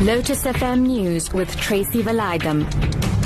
Lotus FM News with Tracy Valaydham.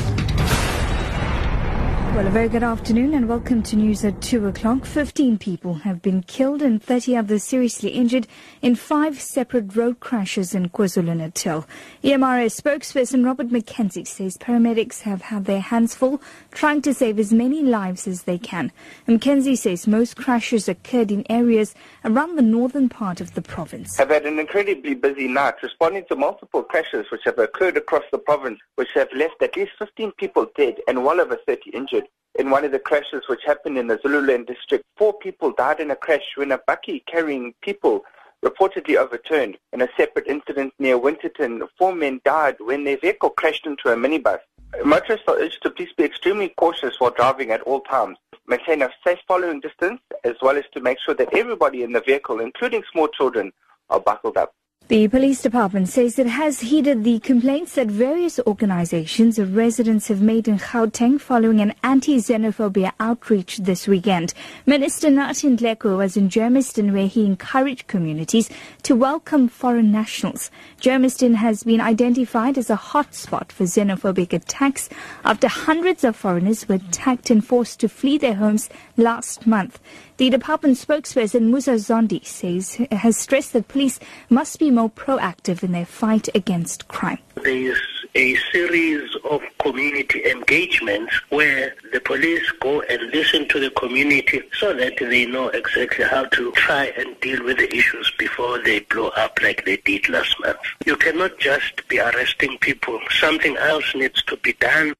Well, a very good afternoon and welcome to news at 2 o'clock. 15 people have been killed and 30 others seriously injured in five separate road crashes in KwaZulu-Natal. EMRA spokesperson Robert McKenzie says paramedics have had their hands full trying to save as many lives as they can. McKenzie says most crashes occurred in areas around the northern part of the province. Have had an incredibly busy night responding to multiple crashes which have occurred across the province which have left at least 15 people dead and well over 30 injured in one of the crashes which happened in the Zululand district. Four people died in a crash when a bakkie carrying people reportedly overturned. In a separate incident near Winterton, four men died when their vehicle crashed into a minibus. Motorists are urged to please be extremely cautious while driving at all times. Maintain a safe following distance as well as to make sure that everybody in the vehicle, including small children, are buckled up. The police department says it has heeded the complaints that various organizations of residents have made in Gauteng following an anti-xenophobia outreach this weekend. Minister Nathi Nhleko was in Germiston where he encouraged communities to welcome foreign nationals. Germiston has been identified as a hotspot for xenophobic attacks after hundreds of foreigners were attacked and forced to flee their homes last month. The department spokesperson Musa Zondi says has stressed that police must be more proactive in their fight against crime. There is a series of community engagements where the police go and listen to the community so that they know exactly how to try and deal with the issues before they blow up like they did last month. You cannot just be arresting people. Something else needs to be done.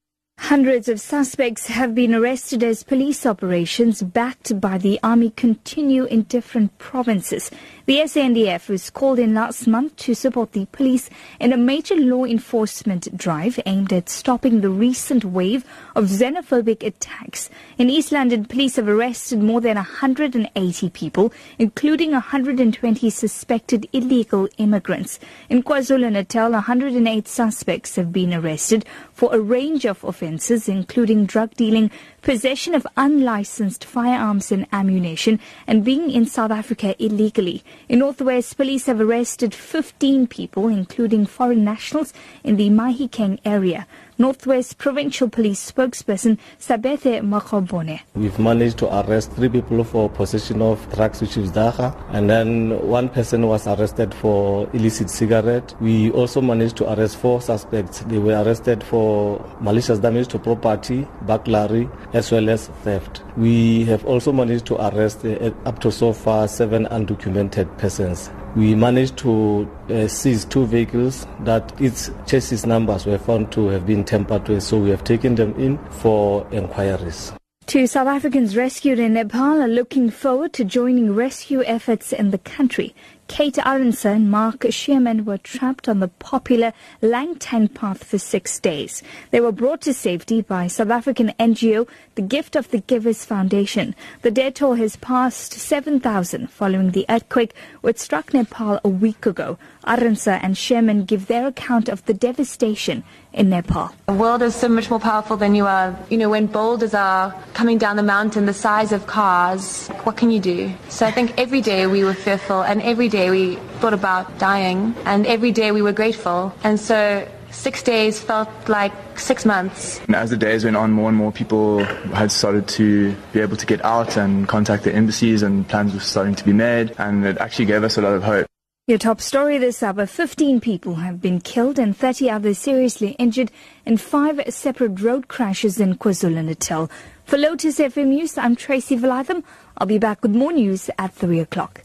Hundreds of suspects have been arrested as police operations backed by the army continue in different provinces. The SANDF was called in last month to support the police in a major law enforcement drive aimed at stopping the recent wave of xenophobic attacks. In East London, police have arrested more than 180 people, including 120 suspected illegal immigrants. In KwaZulu-Natal, 108 suspects have been arrested for a range of offences, including drug dealing, possession of unlicensed firearms and ammunition, and being in South Africa illegally. In Northwest, police have arrested 15 people, including foreign nationals, in the Mahikeng area. Northwest Provincial Police spokesperson Sabata Mokgwabone. We've managed to arrest three people for possession of drugs, which is dagga, and then one person was arrested for illicit cigarette. We also managed to arrest four suspects. They were arrested for malicious damage to property, burglary, as well as theft. We have also managed to arrest uh, up to so far seven undocumented persons. We managed to uh, seize two vehicles that its chassis numbers were found to have been tampered with, so we have taken them in for inquiries. Two South Africans rescued in Nepal are looking forward to joining rescue efforts in the country. Kate Arendse and Mark Shearman were trapped on the popular Langtang path for six days. They were brought to safety by South African NGO, the Gift of the Givers Foundation. The dead toll has passed 7,000 following the earthquake which struck Nepal a week ago. Arendse and Shearman give their account of the devastation in Nepal. The world is so much more powerful than you are. You know, when boulders are coming down the mountain the size of cars, what can you do? So I think every day we were fearful and every day we thought about dying and every day we were grateful. And so six days felt like six months. And as the days went on, more and more people had started to be able to get out and contact the embassies and plans were starting to be made and it actually gave us a lot of hope. Your top story this hour 15 people have been killed and 30 others seriously injured in five separate road crashes in KwaZulu Natal. For Lotus FM News, I'm Tracy Valaydham. I'll be back with more news at 3 o'clock.